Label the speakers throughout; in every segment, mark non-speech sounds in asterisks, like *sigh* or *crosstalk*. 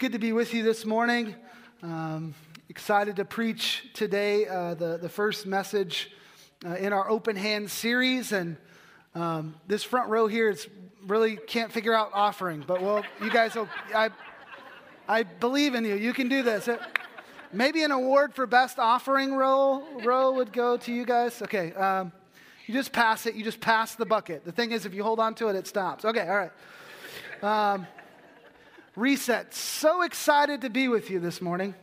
Speaker 1: good to be with you this morning. Um, excited to preach today uh, the, the first message uh, in our open hand series. And um, this front row here is really can't figure out offering, but well, you guys will, I, I believe in you. You can do this. It, maybe an award for best offering row, row would go to you guys. Okay. Um, you just pass it. You just pass the bucket. The thing is, if you hold on to it, it stops. Okay. All right. Reset. So excited to be with you this morning.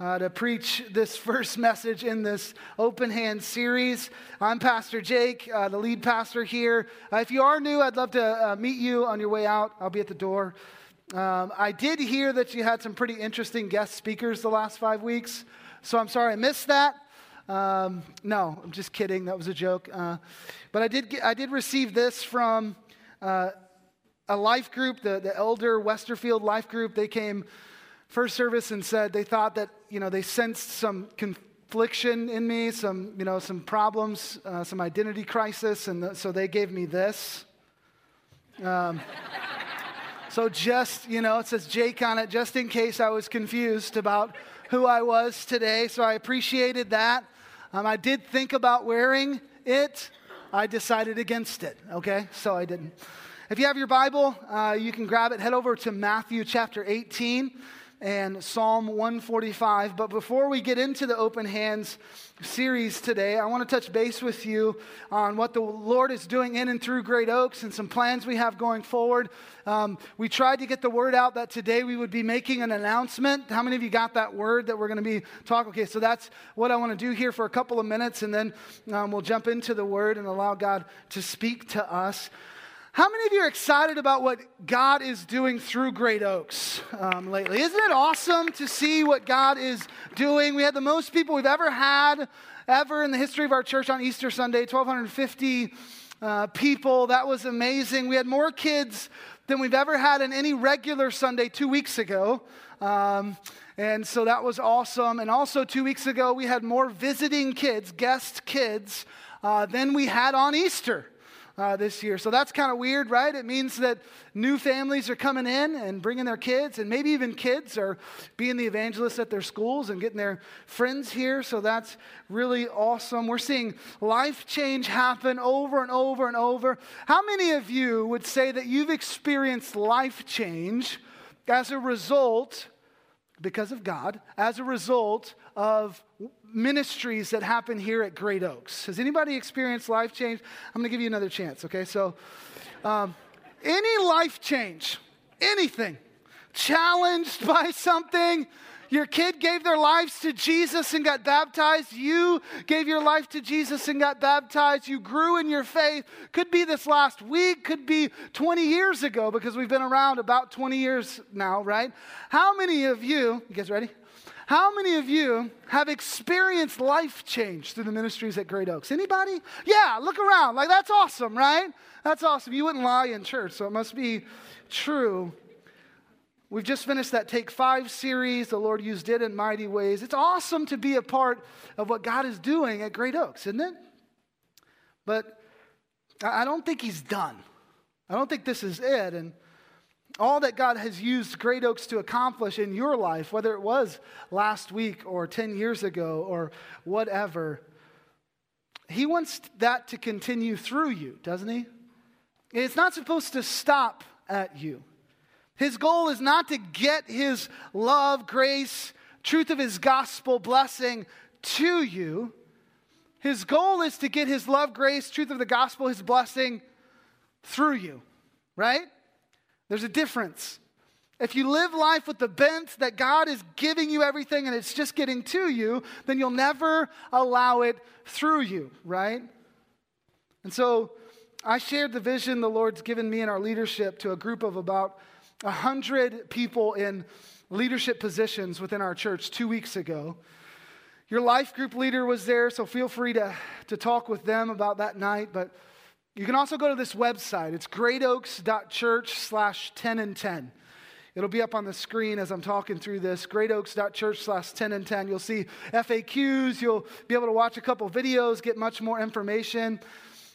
Speaker 1: Uh, to preach this *laughs* first message in this open hand series. I'm Pastor Jake, uh, the lead pastor here. Uh, if you are new, I'd love to uh, meet you on your way out. I'll be at the door. Um, I did hear that you had some pretty interesting guest speakers the last five weeks, so I'm sorry I missed that. Um, no, I'm just kidding. That was a joke. Uh, but I did, get, I did receive this from uh, a life group, the, the elder Westerfield life group, they came first service and said they thought that, you know, they sensed some confliction in me, some, you know, some problems, uh, some identity crisis, and the, so they gave me this. Um, so just, you know, it says Jake on it, just in case I was confused about who I was today. So I appreciated that. Um, I did think about wearing it. I decided against it, okay? So I didn't. If you have your Bible, uh, you can grab it. Head over to Matthew chapter 18 and Psalm 145. But before we get into the open hands series today, I want to touch base with you on what the Lord is doing in and through Great Oaks and some plans we have going forward. Um, we tried to get the word out that today we would be making an announcement. How many of you got that word that we're going to be talking? Okay, so that's what I want to do here for a couple of minutes, and then um, we'll jump into the word and allow God to speak to us. How many of you are excited about what God is doing through Great Oaks um, lately? Isn't it awesome to see what God is doing? We had the most people we've ever had, ever in the history of our church on Easter Sunday 1,250 uh, people. That was amazing. We had more kids than we've ever had in any regular Sunday two weeks ago. Um, and so that was awesome. And also, two weeks ago, we had more visiting kids, guest kids, uh, than we had on Easter uh, this year. So that's kind of weird, right? It means that new families are coming in and bringing their kids, and maybe even kids are being the evangelists at their schools and getting their friends here. So that's really awesome. We're seeing life change happen over and over and over. How many of you would say that you've experienced life change as a result? Because of God, as a result of ministries that happen here at Great Oaks. Has anybody experienced life change? I'm going to give you another chance, okay? So, um, any life change, anything, challenged *laughs* by something, your kid gave their lives to Jesus and got baptized. You gave your life to Jesus and got baptized. You grew in your faith. Could be this last week, could be 20 years ago because we've been around about 20 years now, right? How many of you, you guys ready? How many of you have experienced life change through the ministries at Great Oaks? Anybody? Yeah, look around. Like, that's awesome, right? That's awesome. You wouldn't lie in church, so it must be true. We've just finished that Take Five series. The Lord used it in mighty ways. It's awesome to be a part of what God is doing at Great Oaks, isn't it? But I don't think He's done. I don't think this is it. And all that God has used Great Oaks to accomplish in your life, whether it was last week or 10 years ago or whatever, He wants that to continue through you, doesn't He? It's not supposed to stop at you. His goal is not to get His love, grace, truth of His gospel, blessing to you. His goal is to get His love, grace, truth of the gospel, His blessing through you, right? There's a difference. If you live life with the bent that God is giving you everything and it's just getting to you, then you'll never allow it through you, right? And so I shared the vision the Lord's given me in our leadership to a group of about 100 people in leadership positions within our church two weeks ago. Your life group leader was there, so feel free to, to talk with them about that night. But you can also go to this website. It's greatoaks.church slash 10 and 10. It'll be up on the screen as I'm talking through this. Greatoaks.church slash 10 and 10. You'll see FAQs. You'll be able to watch a couple videos, get much more information.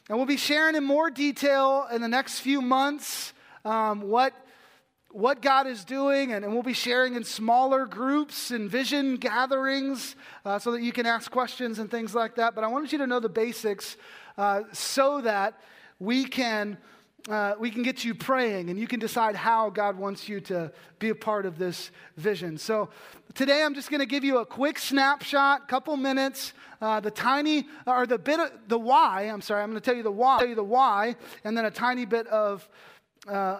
Speaker 1: And we'll be sharing in more detail in the next few months um, what what God is doing, and, and, we'll be sharing in smaller groups and vision gatherings uh, so that you can ask questions and things like that. But I wanted you to know the basics uh, so that we can. Uh, we can get you praying and you can decide how God wants you to be a part of this vision. So, today I'm just going to give you a quick snapshot, couple minutes, uh, the tiny, or the bit of the why. I'm sorry, I'm going to tell you the why, tell you the why, and then a tiny bit of uh,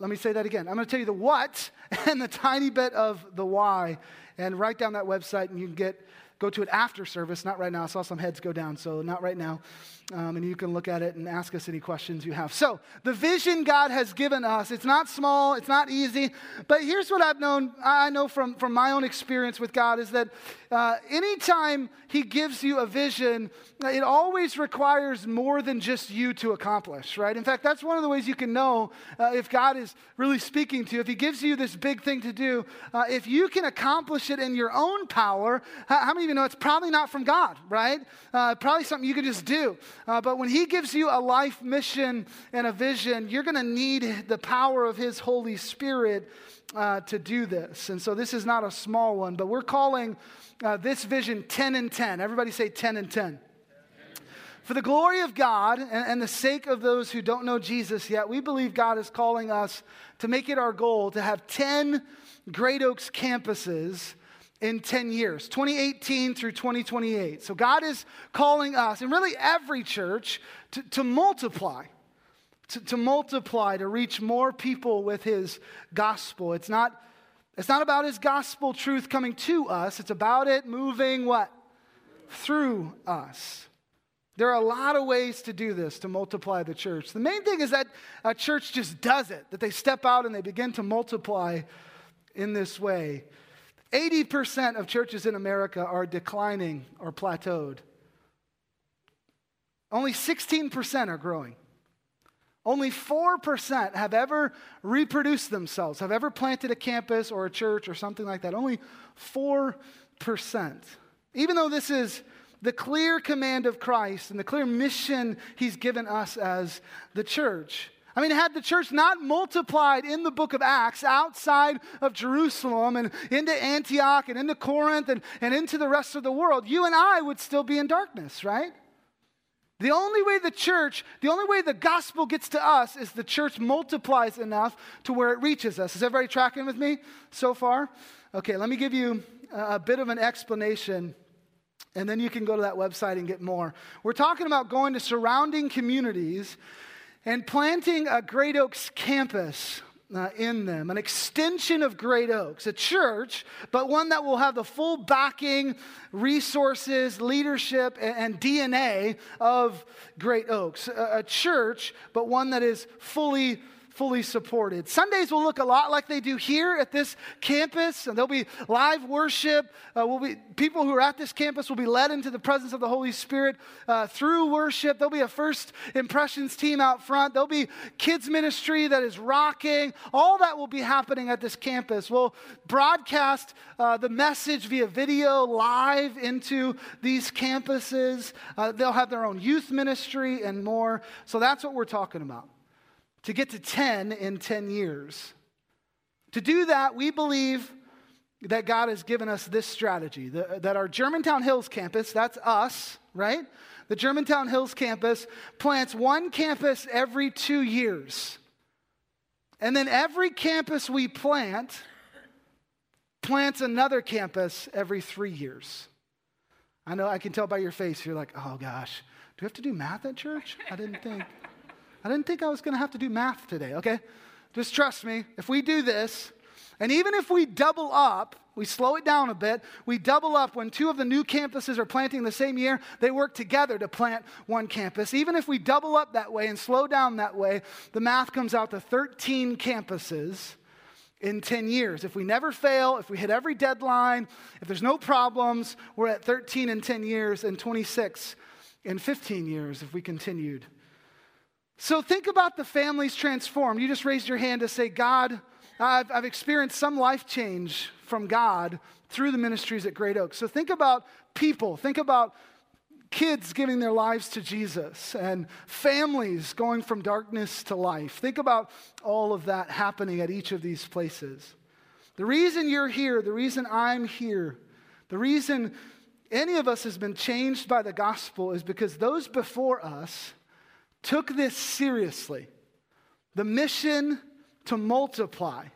Speaker 1: let me say that again. I'm going to tell you the what *laughs* and the tiny bit of the why. And write down that website, and you can get go to it after service, not right now. I saw some heads go down, so not right now. Um, and you can look at it and ask us any questions you have. So, the vision God has given us, it's not small, it's not easy, but here's what I've known, I know from, from my own experience with God, is that uh, anytime He gives you a vision, it always requires more than just you to accomplish, right? In fact, that's one of the ways you can know uh, if God is really speaking to you. If He gives you this big thing to do, uh, if you can accomplish it in your own power, how, how many you know it's probably not from God, right? Uh, probably something you could just do. Uh, but when He gives you a life mission and a vision, you're going to need the power of His Holy Spirit uh, to do this. And so this is not a small one, but we're calling uh, this vision 10 and 10. Everybody say 10 and 10. For the glory of God and, and, the sake of those who don't know Jesus yet, we believe God is calling us to make it our goal to have 10 Great Oaks campuses in 10 years, 2018 through 2028. So God is calling us, and really every church, to, to multiply. To, to multiply, to reach more people with his gospel. It's not it's not about his gospel truth coming to us, it's about it moving what? Through us. There are a lot of ways to do this, to multiply the church. The main thing is that a church just does it, that they step out and they begin to multiply in this way. 80% of churches in America are declining or plateaued. Only 16% are growing. Only 4% have ever reproduced themselves, have ever planted a campus or a church or something like that. Only 4%. Even though this is the clear command of Christ and the clear mission he's given us as the church. I mean, had the church not multiplied in the book of Acts outside of Jerusalem and into Antioch and into Corinth and, and into the rest of the world, you and I would still be in darkness, right? The only way the church, the only way the gospel gets to us is the church multiplies enough to where it reaches us. Is everybody tracking with me so far? Okay, let me give you a bit of an explanation and then you can go to that website and get more. We're talking about going to surrounding communities and planting a Great Oaks campus uh, in them, an extension of Great Oaks, a church, but one that will have the full backing, resources, leadership, and, and DNA of Great Oaks. A, a church, but one that is fully fully supported. Sundays will look a lot like they do here at this campus, and there'll be live worship. Uh, will be people who are at this campus will be led into the presence of the Holy Spirit uh, through worship. There'll be a first impressions team out front. There'll be kids ministry that is rocking. All that will be happening at this campus. We'll broadcast uh, the message via video live into these campuses. Uh, they'll have their own youth ministry and more. So that's what we're talking about to get to 10 in 10 years. To do that, we believe that God has given us this strategy the, that our Germantown Hills campus, that's us, right? The Germantown Hills campus plants one campus every two years. And then every campus we plant plants another campus every three years. I know I can tell by your face, you're like, oh gosh, do we have to do math at church? I didn't think. I didn't think I was going to have to do math today, okay? Just trust me. If we do this, and even if we double up, we slow it down a bit, we double up when two of the new campuses are planting the same year, they work together to plant one campus. Even if we double up that way and slow down that way, the math comes out to 13 campuses in 10 years. If we never fail, if we hit every deadline, if there's no problems, we're at 13 in 10 years and 26 in 15 years if we continued so think about the families transformed. You just raised your hand to say, God, I've, I've experienced some life change from God through the ministries at Great Oak. So think about people. Think about kids giving their lives to Jesus and families going from darkness to life. Think about all of that happening at each of these places. The reason you're here, the reason I'm here, the reason any of us has been changed by the gospel is because those before us took this seriously. The mission to multiply,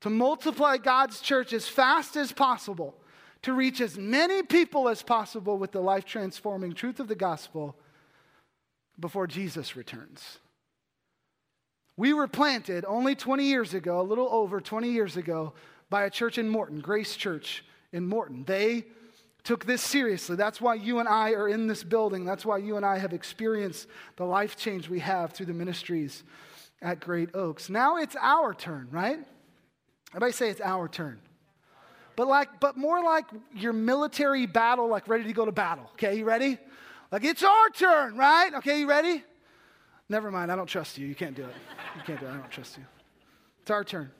Speaker 1: to multiply God's church as fast as possible, to reach as many people as possible with the life transforming truth of the gospel before Jesus returns. We were planted only 20 years ago, a little over 20 years ago, by a church in Morton, Grace Church in Morton. They took this seriously. That's why you and I are in this building. That's why you and I have experienced the life change we have through the ministries at Great Oaks. Now it's our turn, right? Everybody say it's our turn. But like, but more like your military battle, like ready to go to battle. Okay, you ready? Like it's our turn, right? Okay, you ready? Never mind, I don't trust you. You can't do it. You can't do it. I don't trust you. It's our turn.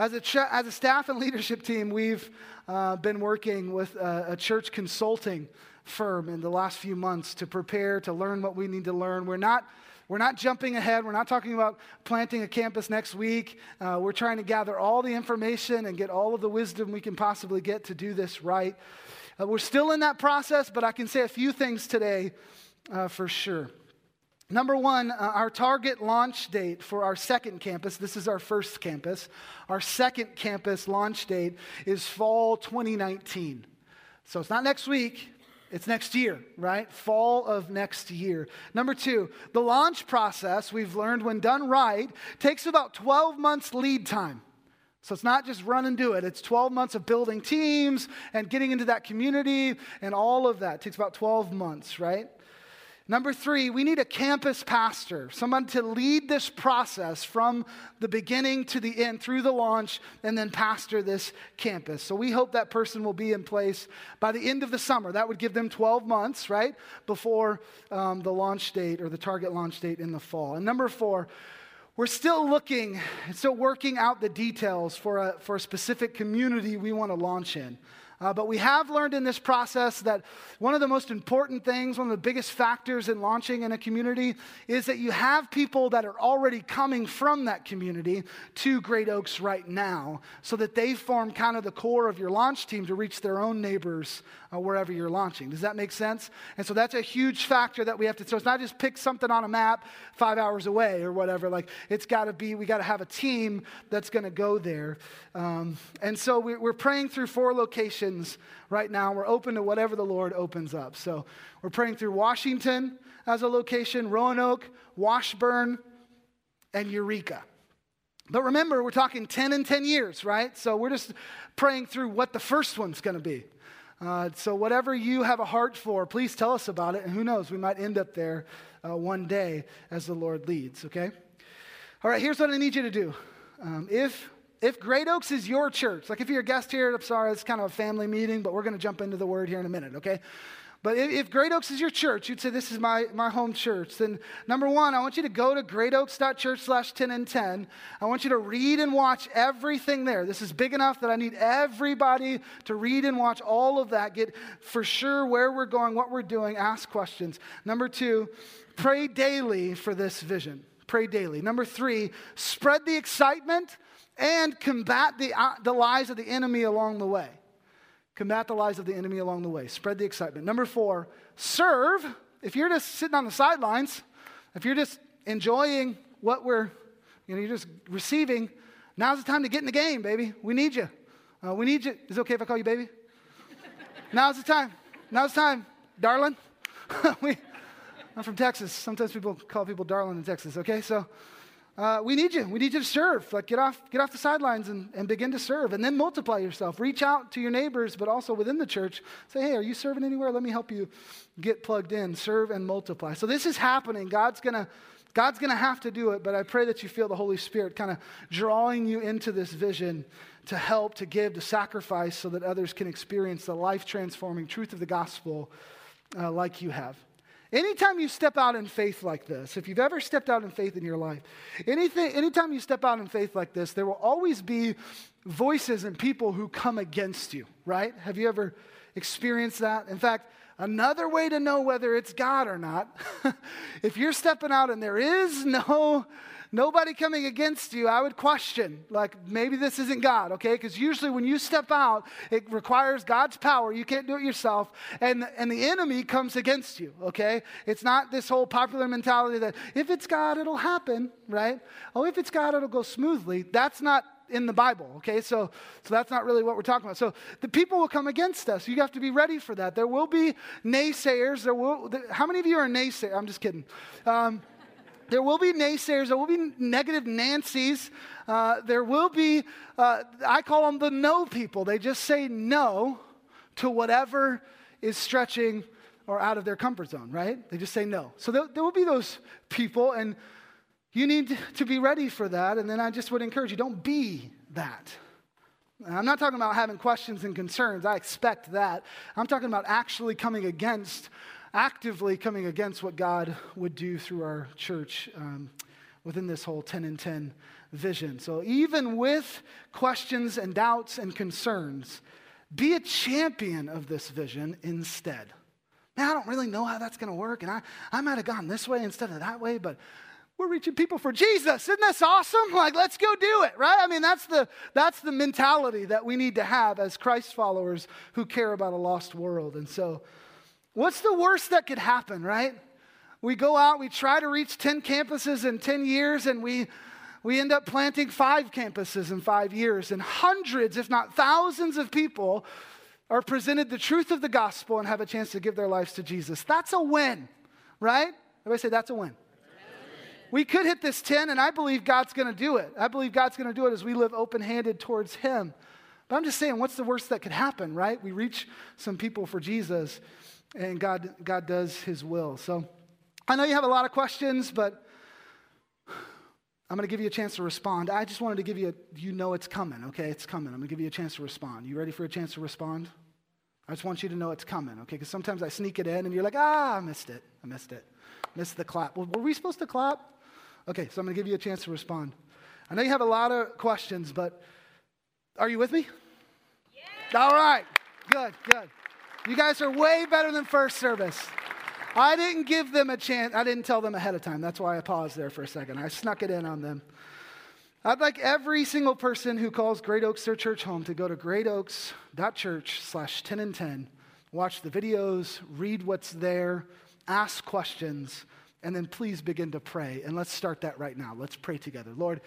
Speaker 1: As a, ch- as a staff and leadership team, we've uh, been working with a, a church consulting firm in the last few months to prepare to learn what we need to learn. We're not we're not jumping ahead. We're not talking about planting a campus next week. Uh, we're trying to gather all the information and get all of the wisdom we can possibly get to do this right. Uh, we're still in that process, but I can say a few things today uh, for sure. Number one, uh, our target launch date for our second campus, this is our first campus, our second campus launch date is fall 2019. So it's not next week, it's next year, right? Fall of next year. Number two, the launch process, we've learned when done right, takes about 12 months lead time. So it's not just run and do it. It's 12 months of building teams and getting into that community and all of that. It takes about 12 months, right? Number three, we need a campus pastor, someone to lead this process from the beginning to the end through the launch and then pastor this campus. So we hope that person will be in place by the end of the summer. That would give them 12 months, right, before um, the launch date or the target launch date in the fall. And number four, we're still looking, still working out the details for a, for a specific community we want to launch in. Uh, but we have learned in this process that one of the most important things, one of the biggest factors in launching in a community is that you have people that are already coming from that community to Great Oaks right now so that they form kind of the core of your launch team to reach their own neighbors uh, wherever you're launching. Does that make sense? And so that's a huge factor that we have to, so it's not just pick something on a map five hours away or whatever. Like it's got to be, we got to have a team that's going to go there. Um, and so we, we're praying through four locations right now. We're open to whatever the Lord opens up. So we're praying through Washington as a location, Roanoke, Washburn, and Eureka. But remember, we're talking 10 and 10 years, right? So we're just praying through what the first one's going to be. Uh, so, whatever you have a heart for, please tell us about it. And who knows, we might end up there uh, one day as the Lord leads, okay? All right, here's what I need you to do. Um, if if Great Oaks is your church, like if you're a guest here, I'm sorry, it's kind of a family meeting, but we're going to jump into the word here in a minute, okay? But if, Great Oaks is your church, you'd say, This is my, my home church. Then, number one, I want you to go to greatoaks.church slash 10 and 10. I want you to read and watch everything there. This is big enough that I need everybody to read and watch all of that, get for sure where we're going, what we're doing, ask questions. Number two, pray daily for this vision. Pray daily. Number three, spread the excitement and combat the, uh, the lies of the enemy along the way. Combat the lies of the enemy along the way. Spread the excitement. Number four, serve. If you're just sitting on the sidelines, if you're just enjoying what we're, you know, you're just receiving, now's the time to get in the game, baby. We need you. Uh, we need you. Is it okay if I call you baby? *laughs* now's the time. Now's the time, darling. *laughs* we, I'm from Texas. Sometimes people call people darling in Texas, okay? So, uh, we need you. We need you to serve. Like get off, get off the sidelines and, and begin to serve, and then multiply yourself. Reach out to your neighbors, but also within the church. Say, hey, are you serving anywhere? Let me help you get plugged in. Serve and multiply. So this is happening. God's gonna. God's to have to do it, but I pray that you feel the Holy Spirit kind of drawing you into this vision to help, to give, to sacrifice so that others can experience the life transforming truth of the gospel uh, like you have. Anytime you step out in faith like this, if you've ever stepped out in faith in your life, anything, anytime you step out in faith like this, there will always be voices and people who come against you, right? Have you ever experienced that? In fact, another way to know whether it's God or not, *laughs* if you're stepping out and there is no nobody coming against you, I would question, like, maybe this isn't God, okay? Because usually when you step out, it requires God's power. You can't do it yourself. And, and the enemy comes against you, okay? It's not this whole popular mentality that if it's God, it'll happen, right? Oh, if it's God, it'll go smoothly. That's not in the Bible, okay? So, so that's not really what we're talking about. So the people will come against us. You have to be ready for that. There will be naysayers. There will, how many of you are naysayers? I'm just kidding. Um, there will be naysayers, there will be negative Nancy's, uh, there will be, uh, I call them the no people. They just say no to whatever is stretching or out of their comfort zone, right? They just say no. So there, there will be those people, and you need to be ready for that. And then I just would encourage you don't be that. I'm not talking about having questions and concerns. I expect that. I'm talking about actually coming against actively coming against what God would do through our church um, within this whole 10 and 10 vision. So, even with questions and doubts and concerns, be a champion of this vision instead. Man, I don't really know how that's going to work, and I, I might have gone this way instead of that way, but we're reaching people for Jesus. Isn't this awesome? Like, let's go do it, right? I mean, that's the, that's the mentality that we need to have as Christ followers who care about a lost world. And so, What's the worst that could happen, right? We go out, we try to reach 10 campuses in 10 years, and we, we end up planting five campuses in five years. And hundreds, if not thousands, of people are presented the truth of the gospel and have a chance to give their lives to Jesus. That's a win, right? Everybody say that's a win. We could hit this 10, and I believe God's going to do it. I believe God's going to do it as we live open handed towards Him. But I'm just saying, what's the worst that could happen, right? We reach some people for Jesus and God, God does his will. So I know you have a lot of questions, but I'm going to give you a chance to respond. I just wanted to give you, a, you know it's coming, okay? It's coming. I'm going to give you a chance to respond. You ready for a chance to respond? I just want you to know it's coming, okay? Because sometimes I sneak it in and you're like, ah, I missed it. I missed it. Missed the clap. Well, were we supposed to clap? Okay, so I'm going to give you a chance to respond. I know you have a lot of questions, but are you with me? Yeah. All right. Good, good. You guys are way better than first service. I didn't give them a chance. I didn't tell them ahead of time. That's why I paused there for a second. I snuck it in on them. I'd like every single person who calls Great Oaks their church home to go to greatoaks.church slash 10 and 10, watch the videos, read what's there, ask questions, and then please begin to pray. And let's start that right now. Let's pray together. Lord,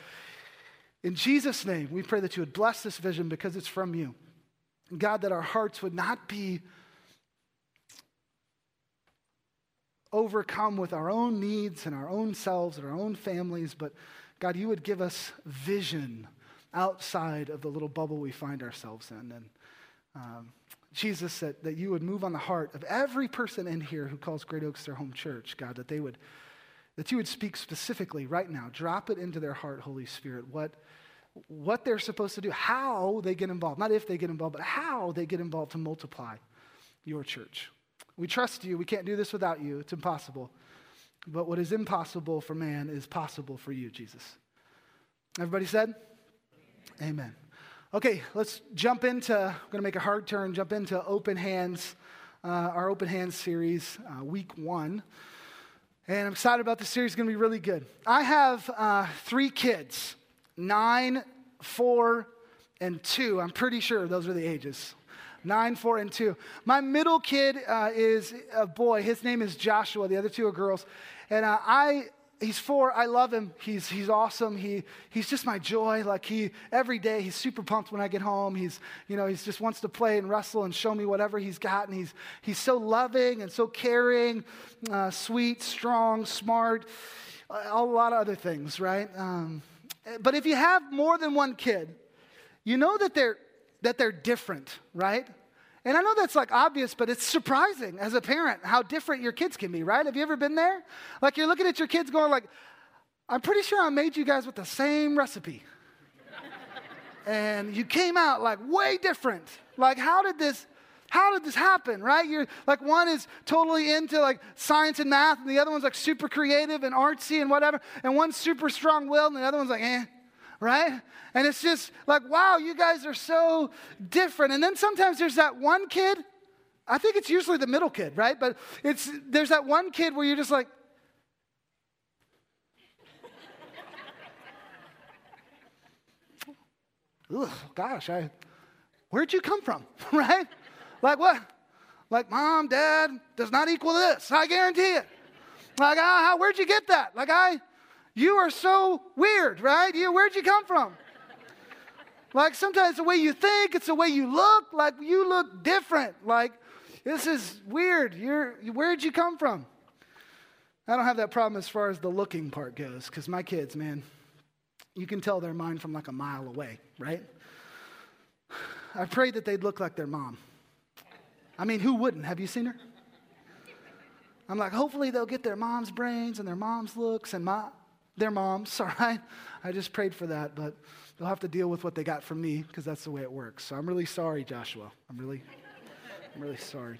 Speaker 1: in Jesus' name, we pray that you would bless this vision because it's from you. God, that our hearts would not be overcome with our own needs and our own selves and our own families, but God, you would give us vision outside of the little bubble we find ourselves in. And um, Jesus, that, that you would move on the heart of every person in here who calls Great Oaks their home church, God, that they would, that you would speak specifically right now, drop it into their heart, Holy Spirit, what, what they're supposed to do, how they get involved, not if they get involved, but how they get involved to multiply your church. We trust you. We can't do this without you. It's impossible. But what is impossible for man is possible for you, Jesus. Everybody said? Amen. Okay, let's jump into, I'm going to make a hard turn, jump into Open Hands, uh, our Open Hands series, uh, week one. And I'm excited about this series. It's going to be really good. I have uh, three kids nine, four, and two. I'm pretty sure those are the ages nine, four, and two. My middle kid uh, is a boy. His name is Joshua. The other two are girls. And uh, I, he's four. I love him. He's, he's awesome. He, he's just my joy. Like he, every day, he's super pumped when I get home. He's, you know, he just wants to play and wrestle and show me whatever he's got. And he's, he's so loving and so caring, uh, sweet, strong, smart, a lot of other things, right? Um, but if you have more than one kid, you know that they're that they're different, right? And I know that's like obvious, but it's surprising as a parent how different your kids can be, right? Have you ever been there? Like you're looking at your kids going like, I'm pretty sure I made you guys with the same recipe. *laughs* and you came out like way different. Like how did this how did this happen, right? You're like one is totally into like science and math, and the other one's like super creative and artsy and whatever, and one's super strong willed, and the other one's like, eh, right? And it's just like, wow, you guys are so different. And then sometimes there's that one kid, I think it's usually the middle kid, right? But it's there's that one kid where you're just like, Ugh, gosh, I, where'd you come from, *laughs* right? Like what? Like mom, dad does not equal this. I guarantee it. Like, ah, where'd you get that? Like, I, you are so weird, right? You, where'd you come from? Like, sometimes the way you think, it's the way you look. Like, you look different. Like, this is weird. You're, where'd you come from? I don't have that problem as far as the looking part goes, because my kids, man, you can tell their mind from like a mile away, right? I prayed that they'd look like their mom. I mean, who wouldn't? Have you seen her? I'm like, hopefully they'll get their mom's brains and their mom's looks and my, their moms, *laughs* all right? I just prayed for that, but they'll have to deal with what they got from me because that's the way it works. So I'm really sorry, Joshua. I'm really, I'm really sorry.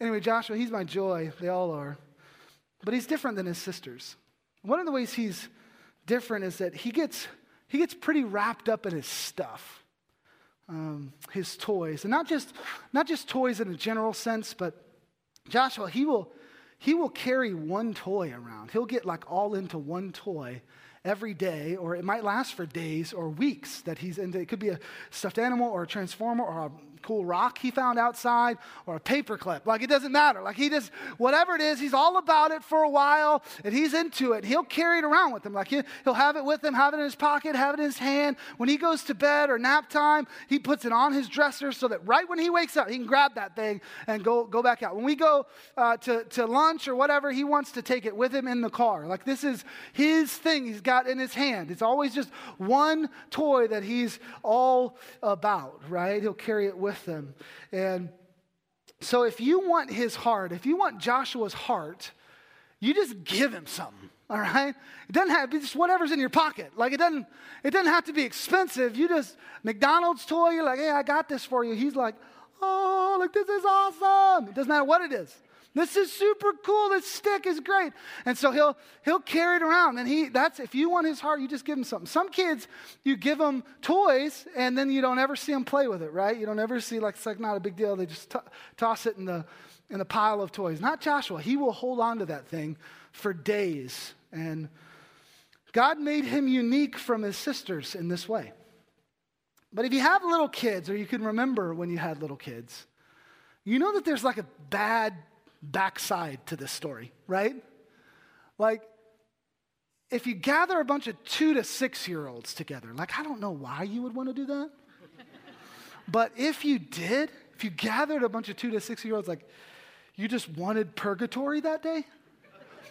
Speaker 1: Anyway, Joshua, he's my joy. They all are. But he's different than his sisters. One of the ways he's different is that he gets, he gets pretty wrapped up in his stuff. Um, his toys and not just not just toys in a general sense but joshua he will he will carry one toy around he'll get like all into one toy every day, or it might last for days or weeks that he's into. It could be a stuffed animal or a transformer or a cool rock he found outside or a paperclip. Like it doesn't matter. Like he just, whatever it is, he's all about it for a while and he's into it. He'll carry it around with him. Like he, will have it with him, have it in his pocket, have it in his hand. When he goes to bed or nap time, he puts it on his dresser so that right when he wakes up, he can grab that thing and go, go back out. When we go uh, to, to lunch or whatever, he wants to take it with him in the car. Like this is his thing he's got in his hand. It's always just one toy that he's all about, right? He'll carry it with with them. And so if you want his heart, if you want Joshua's heart, you just give him something. All right? It doesn't have to be just whatever's in your pocket. Like it doesn't it doesn't have to be expensive. You just McDonald's toy, you're like, hey, I got this for you. He's like, oh, like this is awesome. It doesn't matter what it is. This is super cool. This stick is great. And so he'll he'll carry it around. And he that's if you want his heart, you just give him something. Some kids, you give them toys and then you don't ever see them play with it, right? You don't ever see like it's like not a big deal. They just t- toss it in the in the pile of toys. Not Joshua. He will hold on to that thing for days. And God made him unique from his sisters in this way. But if you have little kids, or you can remember when you had little kids, you know that there's like a bad backside to this story, right? Like, if you gather a bunch of two to six year olds together, like, I don't know why you would want to do that. but if you did, if you gathered a bunch of two to six year olds, like, you just wanted purgatory that day,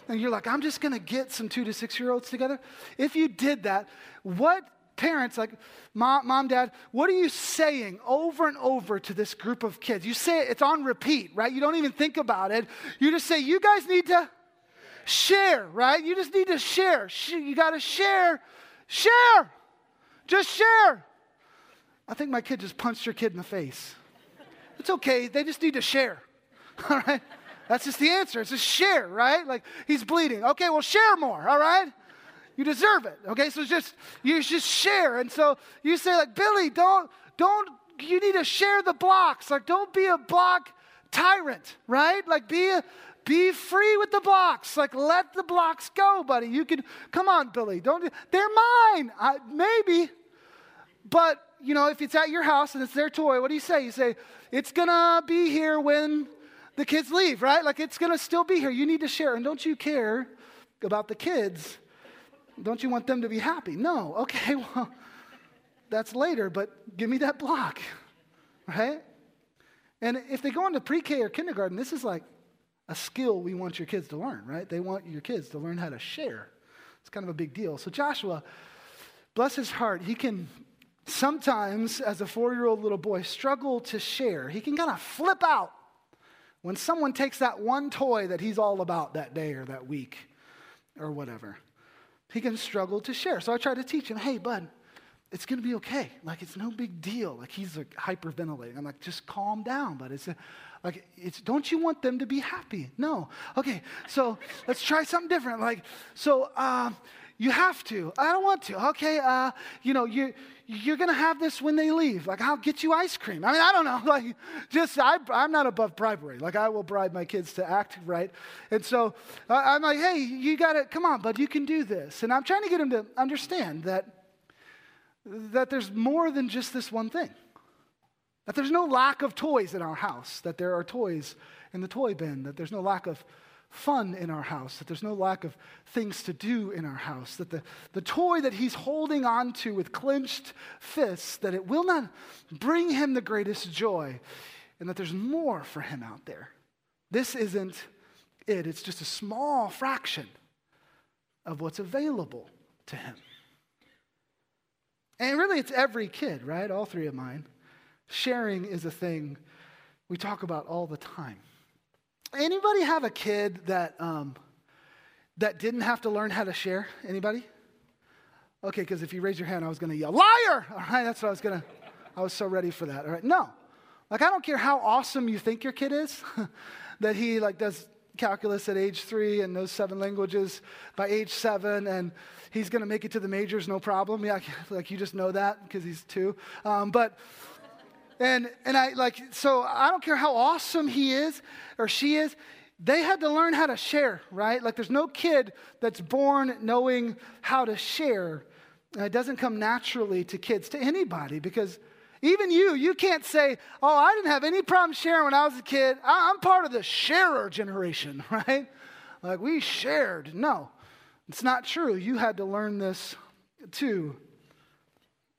Speaker 1: and you're like, I'm just going to get some two to six year olds together. If you did that, what parents, like mom, mom, dad, what are you saying over and over to this group of kids? You say it, it's on repeat, right? You don't even think about it. You just say, you guys need to share, right? You just need to share. You got to share. Share. Just share. I think my kid just punched your kid in the face. It's okay. They just need to share. *laughs* All right? That's just the answer. It's just share, right? Like he's bleeding. Okay, well, share more, all right? You deserve it. Okay, so just you just share. And so you say, like, Billy, don't, don't, you need to share the blocks. Like, don't be a block tyrant, right? Like be a be free with the blocks. Like let the blocks go, buddy. You can come on, Billy. Don't they're mine. I, maybe. But you know, if it's at your house and it's their toy, what do you say? You say, it's gonna be here when the kids leave, right? Like it's gonna still be here. You need to share. And don't you care about the kids don't you want them to be happy? No. Okay, *laughs* well, that's later, but give me that block, *laughs* right? And if they go into pre K or kindergarten, this is like a skill we want your kids to learn, right? They want your kids to learn how to share. It's kind of a big deal. So, Joshua, bless his heart, he can sometimes, as a four year old little boy, struggle to share. He can kind of flip out when someone takes that one toy that he's all about that day or that week or whatever he can struggle to share. So I try to teach him, hey, bud, it's going to be okay. Like, it's no big deal. Like, he's like hyperventilating. I'm like, just calm down, but it's a, like, it's, don't you want them to be happy? No. Okay, so let's try something different. Like, so, uh, you have to. I don't want to. Okay, uh, you know, you, you're going to have this when they leave. Like, I'll get you ice cream. I mean, I don't know. *laughs* Like, just, I, I'm not above bribery. Like, I will bribe my kids to act right. And so I'm like, hey, you got to, come on, bud, you can do this. And I'm trying to get them to understand that, that there's more than just this one thing. That there's no lack of toys in our house, that there are toys in the toy bin, that there's no lack of fun in our house, that there's no lack of things to do in our house, that the, the toy that he's holding on to with clenched fists, that it will not bring him the greatest joy, and that there's more for him out there. This isn't it, it's just a small fraction of what's available to him. And really, it's every kid, right? All three of mine. Sharing is a thing we talk about all the time. Anybody have a kid that um, that didn't have to learn how to share? Anybody? Okay, because if you raise your hand, I was going to yell, "Liar!" *laughs* All right, that's what I was going to. I was so ready for that. All right, no, like I don't care how awesome you think your kid is, *laughs* that he like does calculus at age three and knows seven languages by age seven, and he's going to make it to the majors no problem. Yeah, *laughs* like you just know that because he's two. Um, but and, and I like, so I don't care how awesome he is or she is, they had to learn how to share, right? Like there's no kid that's born knowing how to share. It doesn't come naturally to kids, to anybody, because even you, you can't say, oh, I didn't have any problem sharing when I was a kid. I'm part of the sharer generation, *laughs* right? Like we shared. No, it's not true. You had to learn this too.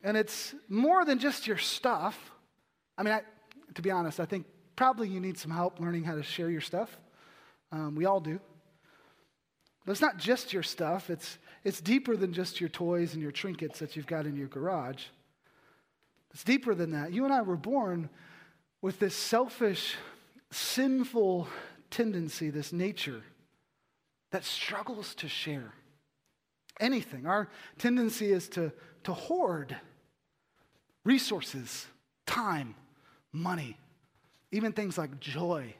Speaker 1: And it's more than just your stuff. I mean, I, to be honest, I think probably you need some help learning how to share your stuff. Um, we all do. But it's not just your stuff, it's, it's deeper than just your toys and your trinkets that you've got in your garage. It's deeper than that. You and I were born with this selfish, sinful tendency, this nature that struggles to share anything. Our tendency is to, to hoard resources, time, money, even things like joy,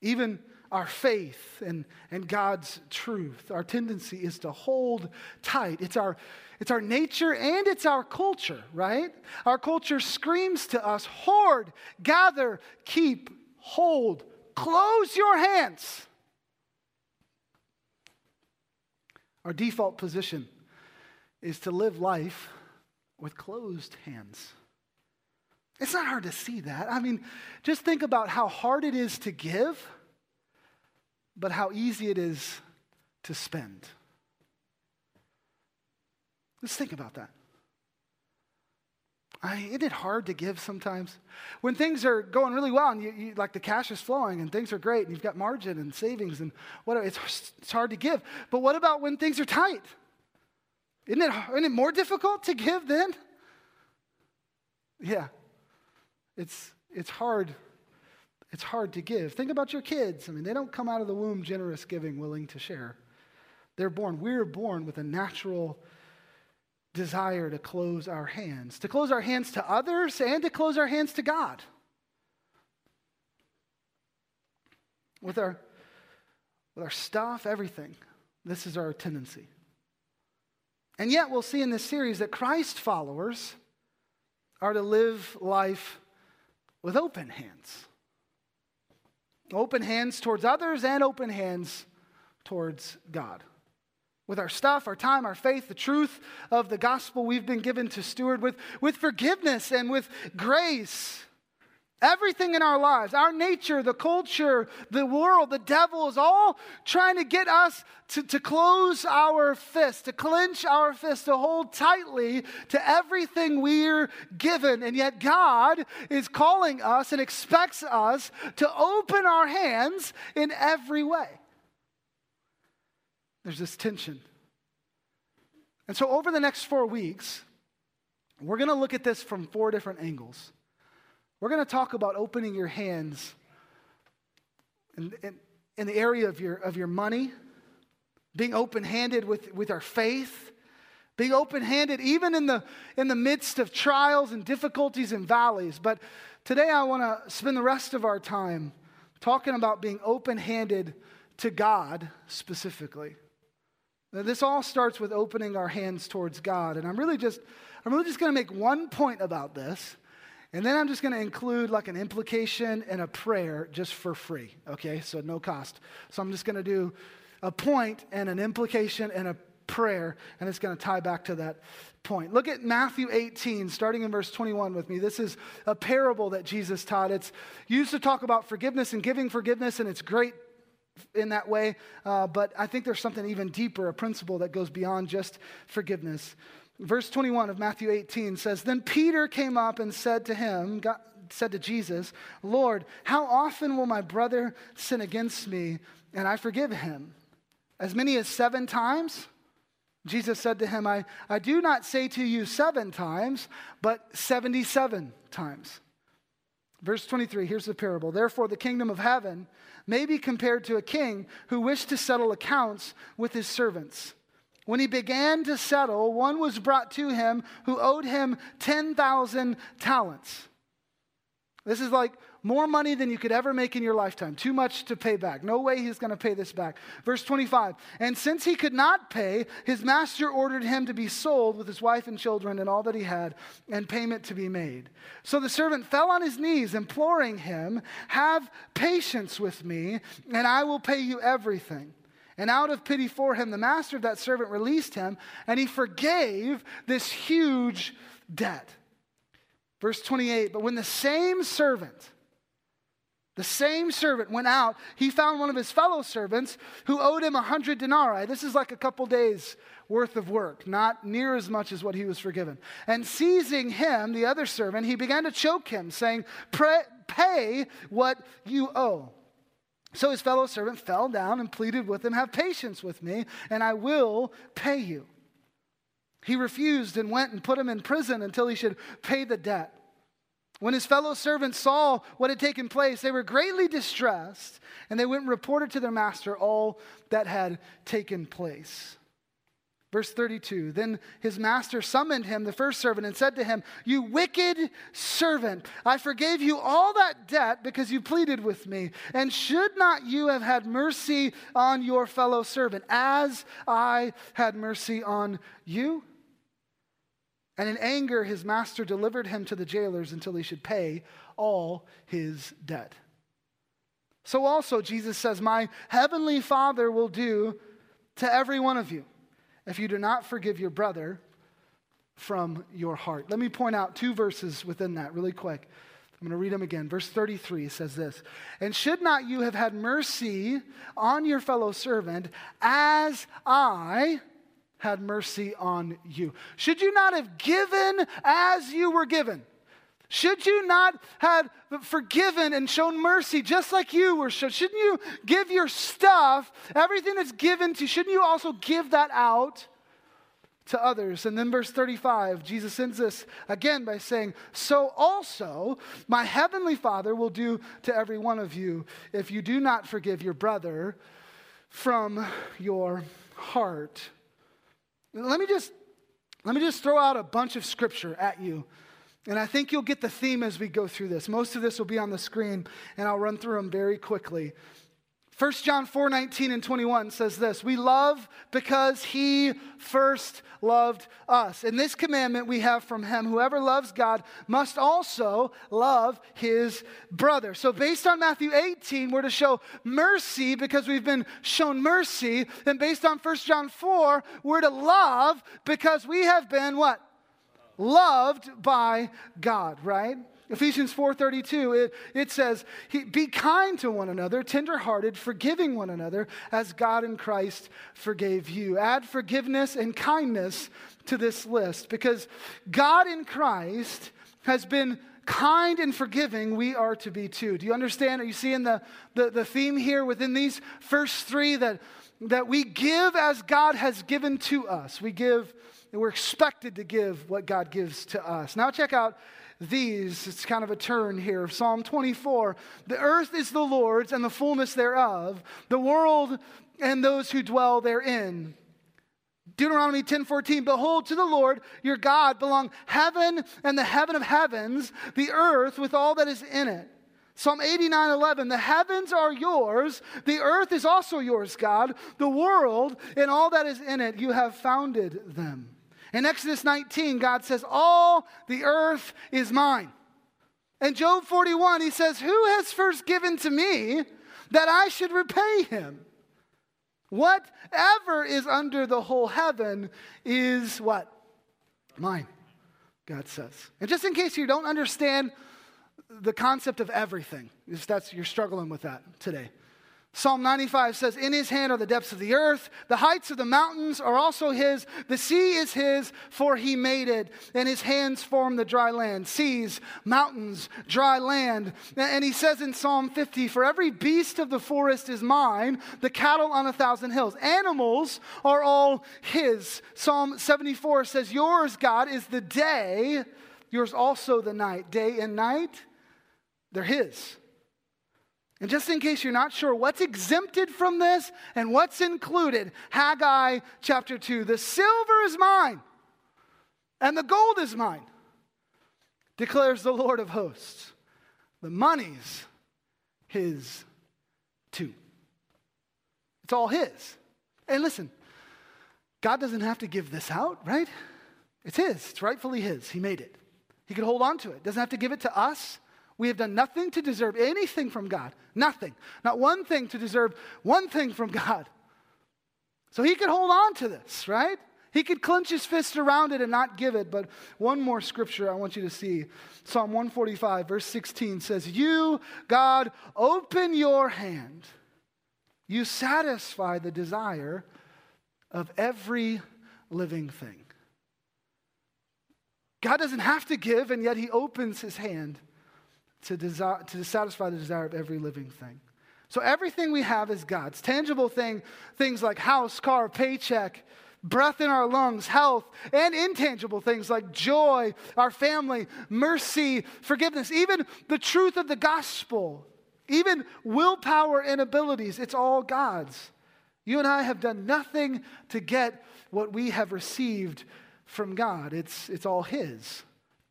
Speaker 1: even our faith and, and God's truth. Our tendency is to hold tight. It's our, it's our nature and it's our culture, right? Our culture screams to us hoard, gather, keep, hold, close your hands. Our default position is to live life with closed hands. It's not hard to see that. I mean, just think about how hard it is to give, but how easy it is to spend. Let's think about that. I isn't it hard to give sometimes? When things are going really well and you, you, like the cash is flowing and things are great and you've got margin and savings and whatever, it's, it's hard to give. But what about when things are tight? Isn't it, isn't it more difficult to give then? Yeah, it's, it's hard. It's hard to give. Think about your kids. I mean, they don't come out of the womb generous, giving, willing to share. They're born, we're born with a natural desire to close our hands, to close our hands to others and to close our hands to God. With our, with our stuff, everything. This is our tendency. And yet, we'll see in this series that Christ followers are to live life with open hands. Open hands towards others and open hands towards God. With our stuff, our time, our faith, the truth of the gospel we've been given to steward with, with forgiveness and with grace. Everything in our lives, our nature, the culture, the world, the devil is all trying to get us to, to close our fist, to clench our fist, to hold tightly to everything we're given. And yet, God is calling us and expects us to open our hands in every way. There's this tension. And so, over the next four weeks, we're going to look at this from four different angles. We're going to talk about opening your hands in, in, in, the area of your, of your money, being open handed with, with our faith, being open handed even in the, in the midst of trials and difficulties and valleys. But today I want to spend the rest of our time talking about being open handed to God specifically. This all starts with opening our hands towards God. And I'm really just, I'm really just going to make one point about this. And then I'm just going to include like an implication and a prayer just for free. Okay, so no cost. So I'm just going to do a point and an implication and a prayer, and it's going to tie back to that point. Look at Matthew 18, starting in verse 21 with me. This is a parable that Jesus taught. It's used to talk about forgiveness and giving forgiveness, and it's great in that way, uh, but I think there's something even deeper, a principle that goes beyond just forgiveness. Verse 21 of Matthew 18 says, Then Peter came up and said to him, God, said to Jesus, Lord, how often will my brother sin against me and I forgive him? As many as seven times? Jesus said to him, I, I do not say to you seven times, but 77 times. Verse 23, here's the parable. Therefore, the kingdom of heaven may be compared to a king who wished to settle accounts with his servants. When he began to settle, one was brought to him who owed him 10,000 talents. This is like more money than you could ever make in your lifetime. Too much to pay back. No way he's going to pay this back. Verse 25. And since he could not pay, his master ordered him to be sold with his wife and children and all that he had, and payment to be made. So the servant fell on his knees, imploring him, Have patience with me, and I will pay you everything. And out of pity for him, the master of that servant released him, and he forgave this huge debt. Verse 28 But when the same servant, the same servant went out, he found one of his fellow servants who owed him a hundred denarii. This is like a couple days worth of work, not near as much as what he was forgiven. And seizing him, the other servant, he began to choke him, saying, Pay what you owe. So his fellow servant fell down and pleaded with him, Have patience with me, and I will pay you. He refused and went and put him in prison until he should pay the debt. When his fellow servants saw what had taken place, they were greatly distressed, and they went and reported to their master all that had taken place. Verse 32 Then his master summoned him, the first servant, and said to him, You wicked servant, I forgave you all that debt because you pleaded with me. And should not you have had mercy on your fellow servant, as I had mercy on you? And in anger, his master delivered him to the jailers until he should pay all his debt. So also, Jesus says, My heavenly Father will do to every one of you if you do not forgive your brother from your heart. Let me point out two verses within that really quick. I'm going to read them again. Verse 33 says this And should not you have had mercy on your fellow servant as I had mercy on you? Should you not have given as you were given? Should you not have forgiven and shown mercy just like you were shown? Shouldn't you give your stuff, everything that's given to you, shouldn't you also give that out to others? And then verse 35, Jesus ends this again by saying, So also my heavenly Father will do to every one of you if you do not forgive your brother from your heart. Let me just let me just throw out a bunch of scripture at you. And I think you'll get the theme as we go through this. Most of this will be on the screen, and I'll run through them very quickly. 1 John 4 19 and 21 says this We love because he first loved us. In this commandment we have from him whoever loves God must also love his brother. So, based on Matthew 18, we're to show mercy because we've been shown mercy. And based on 1 John 4, we're to love because we have been what? Loved by God, right? Ephesians 4:32 it, it says, "Be kind to one another, tenderhearted, forgiving one another as God in Christ forgave you." Add forgiveness and kindness to this list because God in Christ has been kind and forgiving, we are to be too. Do you understand? Are you seeing the, the, the theme here within these first three that, that we give as God has given to us? We give, and we're expected to give what God gives to us. Now, check out these. It's kind of a turn here. Psalm 24 The earth is the Lord's and the fullness thereof, the world and those who dwell therein. Deuteronomy 10:14 Behold to the Lord your God belong heaven and the heaven of heavens the earth with all that is in it Psalm 89:11 the heavens are yours, the earth is also yours, God. The world and all that is in it, you have founded them. In Exodus 19, God says, All the earth is mine. In Job 41, he says, Who has first given to me that I should repay him? Whatever is under the whole heaven is what? Mine, God says. And just in case you don't understand the concept of everything, if that's you're struggling with that today. Psalm 95 says, In his hand are the depths of the earth. The heights of the mountains are also his. The sea is his, for he made it. And his hands form the dry land. Seas, mountains, dry land. And he says in Psalm 50, For every beast of the forest is mine, the cattle on a thousand hills. Animals are all his. Psalm 74 says, Yours, God, is the day, yours also the night. Day and night, they're his. And just in case you're not sure what's exempted from this and what's included, Haggai chapter 2 the silver is mine and the gold is mine, declares the Lord of hosts. The money's his too. It's all his. And listen, God doesn't have to give this out, right? It's his, it's rightfully his. He made it. He could hold on to it. Doesn't have to give it to us. We have done nothing to deserve anything from God. Nothing. Not one thing to deserve one thing from God. So he could hold on to this, right? He could clench his fist around it and not give it. But one more scripture I want you to see Psalm 145, verse 16 says, You, God, open your hand. You satisfy the desire of every living thing. God doesn't have to give, and yet he opens his hand to, to satisfy the desire of every living thing. So everything we have is God's. Tangible thing, things like house, car, paycheck, breath in our lungs, health, and intangible things like joy, our family, mercy, forgiveness, even the truth of the gospel, even willpower and abilities, it's all God's. You and I have done nothing to get what we have received from God. It's, it's all His.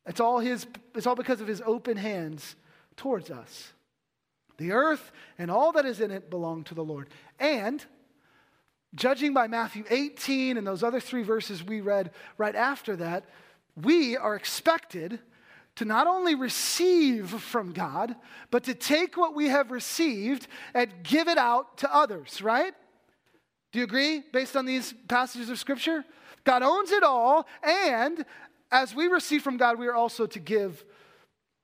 Speaker 1: It's all His, it's all because of His open hands towards us. The earth and all that is in it belong to the Lord. And judging by Matthew 18 and those other three verses we read right after that, we are expected to not only receive from God, but to take what we have received and give it out to others, right? Do you agree based on these passages of Scripture? God owns it all, and as we receive from God, we are also to give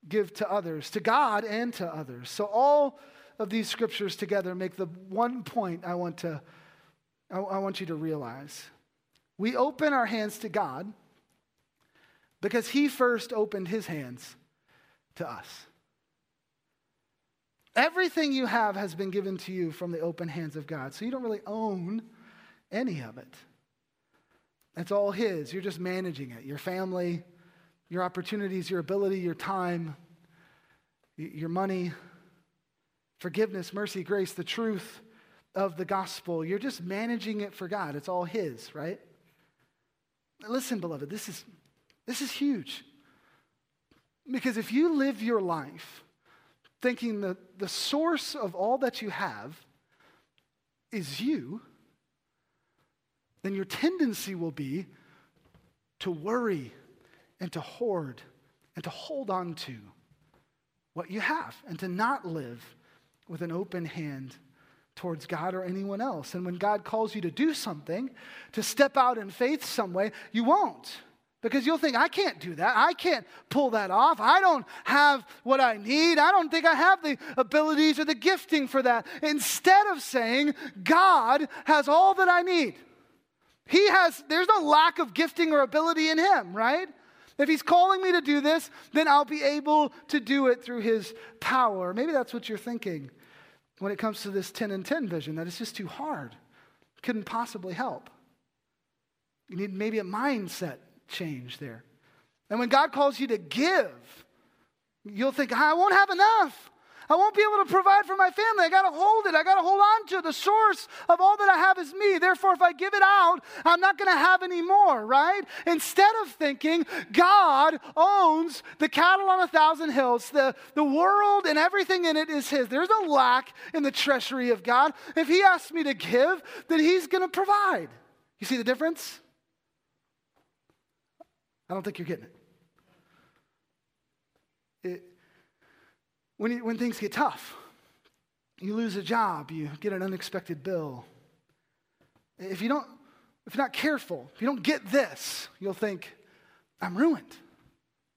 Speaker 1: give to others, to God and to others. So all of these scriptures together make the one point I want to I, I want you to realize. We open our hands to God because he first opened his hands to us. Everything you have has been given to you from the open hands of God. So you don't really own any of it. It's all his. You're just managing it. Your family, your opportunities, your ability, your time, your money, forgiveness, mercy, grace, the truth of the gospel. You're just managing it for God. It's all His, right? Listen, beloved, this is, this is huge. Because if you live your life thinking that the source of all that you have is you, then your tendency will be to worry and to hoard and to hold on to what you have and to not live with an open hand towards God or anyone else. And when God calls you to do something, to step out in faith some way, you won't. Because you'll think, I can't do that. I can't pull that off. I don't have what I need. I don't think I have the abilities or the gifting for that. Instead of saying, God has all that I need. He has, there's no lack of gifting or ability in Him, right? If he's calling me to do this, then I'll be able to do it through his power. Maybe that's what you're thinking when it comes to this 10 and 10 vision, that it's just too hard. Couldn't possibly help. You need maybe a mindset change there. And when God calls you to give, you'll think, I won't have enough. I won't be able to provide for my family. I got to hold it. I got to hold on to the source of all that I have is me. Therefore, if I give it out, I'm not going to have any more, right? Instead of thinking God owns the cattle on a thousand hills, the, the world and everything in it is His. There's a lack in the treasury of God. If He asks me to give, then He's going to provide. You see the difference? I don't think you're getting it. it when, you, when things get tough, you lose a job, you get an unexpected bill. If you don't, if you're not careful, if you don't get this, you'll think, I'm ruined.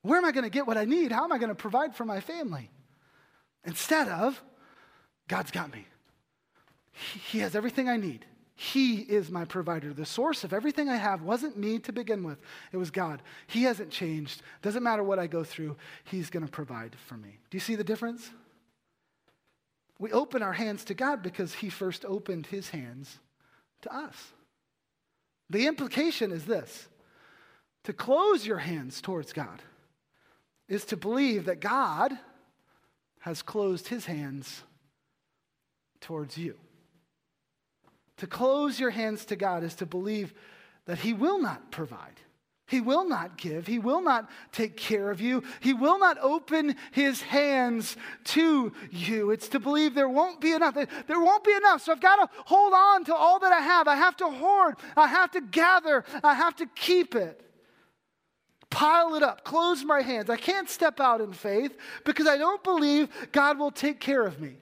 Speaker 1: Where am I going to get what I need? How am I going to provide for my family? Instead of, God's got me. He has everything I need. He is my provider. The source of everything I have wasn't me to begin with, it was God. He hasn't changed. Doesn't matter what I go through, He's going to provide for me. Do you see the difference? We open our hands to God because He first opened His hands to us. The implication is this to close your hands towards God is to believe that God has closed His hands towards you. To close your hands to God is to believe that He will not provide. He will not give. He will not take care of you. He will not open his hands to you. It's to believe there won't be enough. There won't be enough. So I've got to hold on to all that I have. I have to hoard. I have to gather. I have to keep it. Pile it up. Close my hands. I can't step out in faith because I don't believe God will take care of me.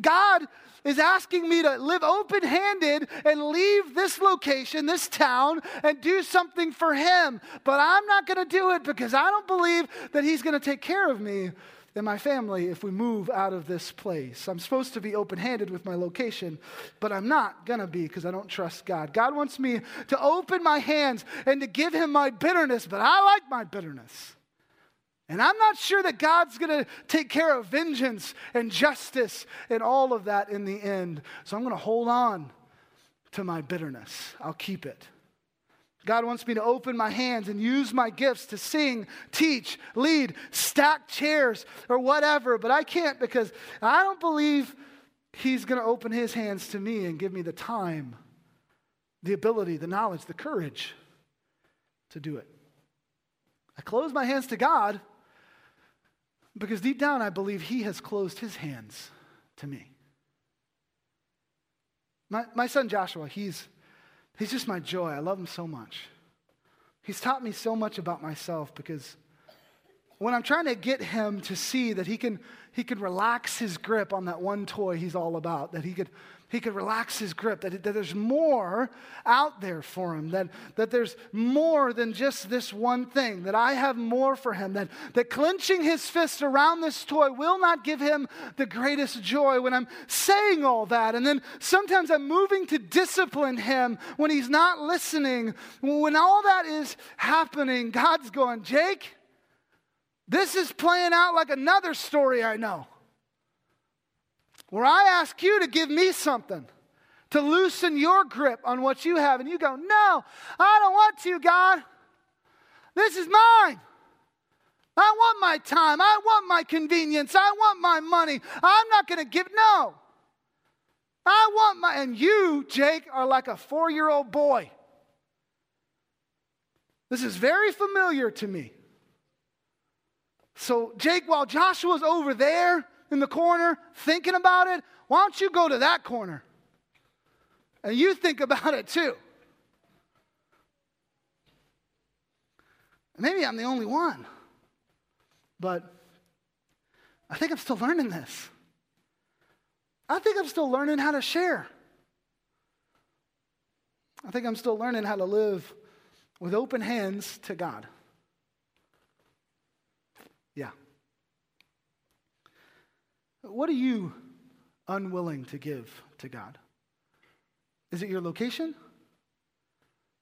Speaker 1: God is asking me to live open handed and leave this location, this town, and do something for Him. But I'm not going to do it because I don't believe that He's going to take care of me and my family if we move out of this place. I'm supposed to be open handed with my location, but I'm not going to be because I don't trust God. God wants me to open my hands and to give Him my bitterness, but I like my bitterness. And I'm not sure that God's going to take care of vengeance and justice and all of that in the end. So I'm going to hold on to my bitterness. I'll keep it. God wants me to open my hands and use my gifts to sing, teach, lead, stack chairs, or whatever, but I can't because I don't believe He's going to open His hands to me and give me the time, the ability, the knowledge, the courage to do it. I close my hands to God because deep down, I believe he has closed his hands to me. My, my son Joshua, he's, he's just my joy. I love him so much. He's taught me so much about myself because when I'm trying to get him to see that he can, he can relax his grip on that one toy he's all about, that he could he could relax his grip, that, that there's more out there for him, that, that there's more than just this one thing, that I have more for him, that, that clenching his fist around this toy will not give him the greatest joy when I'm saying all that. And then sometimes I'm moving to discipline him when he's not listening. When all that is happening, God's going, Jake, this is playing out like another story I know where I ask you to give me something, to loosen your grip on what you have, and you go, No, I don't want to, God. This is mine. I want my time. I want my convenience. I want my money. I'm not going to give, no. I want my, and you, Jake, are like a four year old boy. This is very familiar to me. So, Jake, while Joshua's over there in the corner thinking about it, why don't you go to that corner? And you think about it too. Maybe I'm the only one, but I think I'm still learning this. I think I'm still learning how to share. I think I'm still learning how to live with open hands to God. Yeah. What are you unwilling to give to God? Is it your location?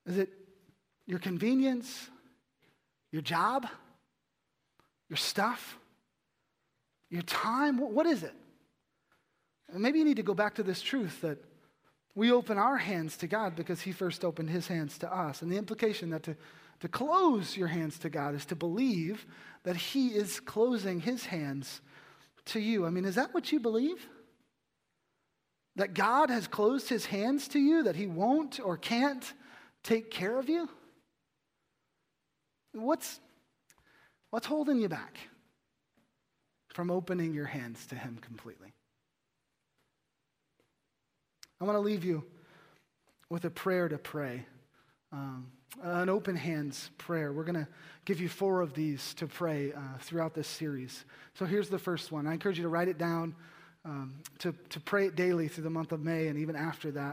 Speaker 1: Is it your convenience? Your job? Your stuff? Your time? What is it? maybe you need to go back to this truth that we open our hands to God because He first opened His hands to us. And the implication that to, to close your hands to God is to believe that He is closing His hands to you. I mean, is that what you believe? That God has closed his hands to you, that he won't or can't take care of you? What's, what's holding you back from opening your hands to him completely? I want to leave you with a prayer to pray. Um, an open hands prayer. We're going to give you four of these to pray uh, throughout this series. So here's the first one. I encourage you to write it down, um, to, to pray it daily through the month of May and even after that.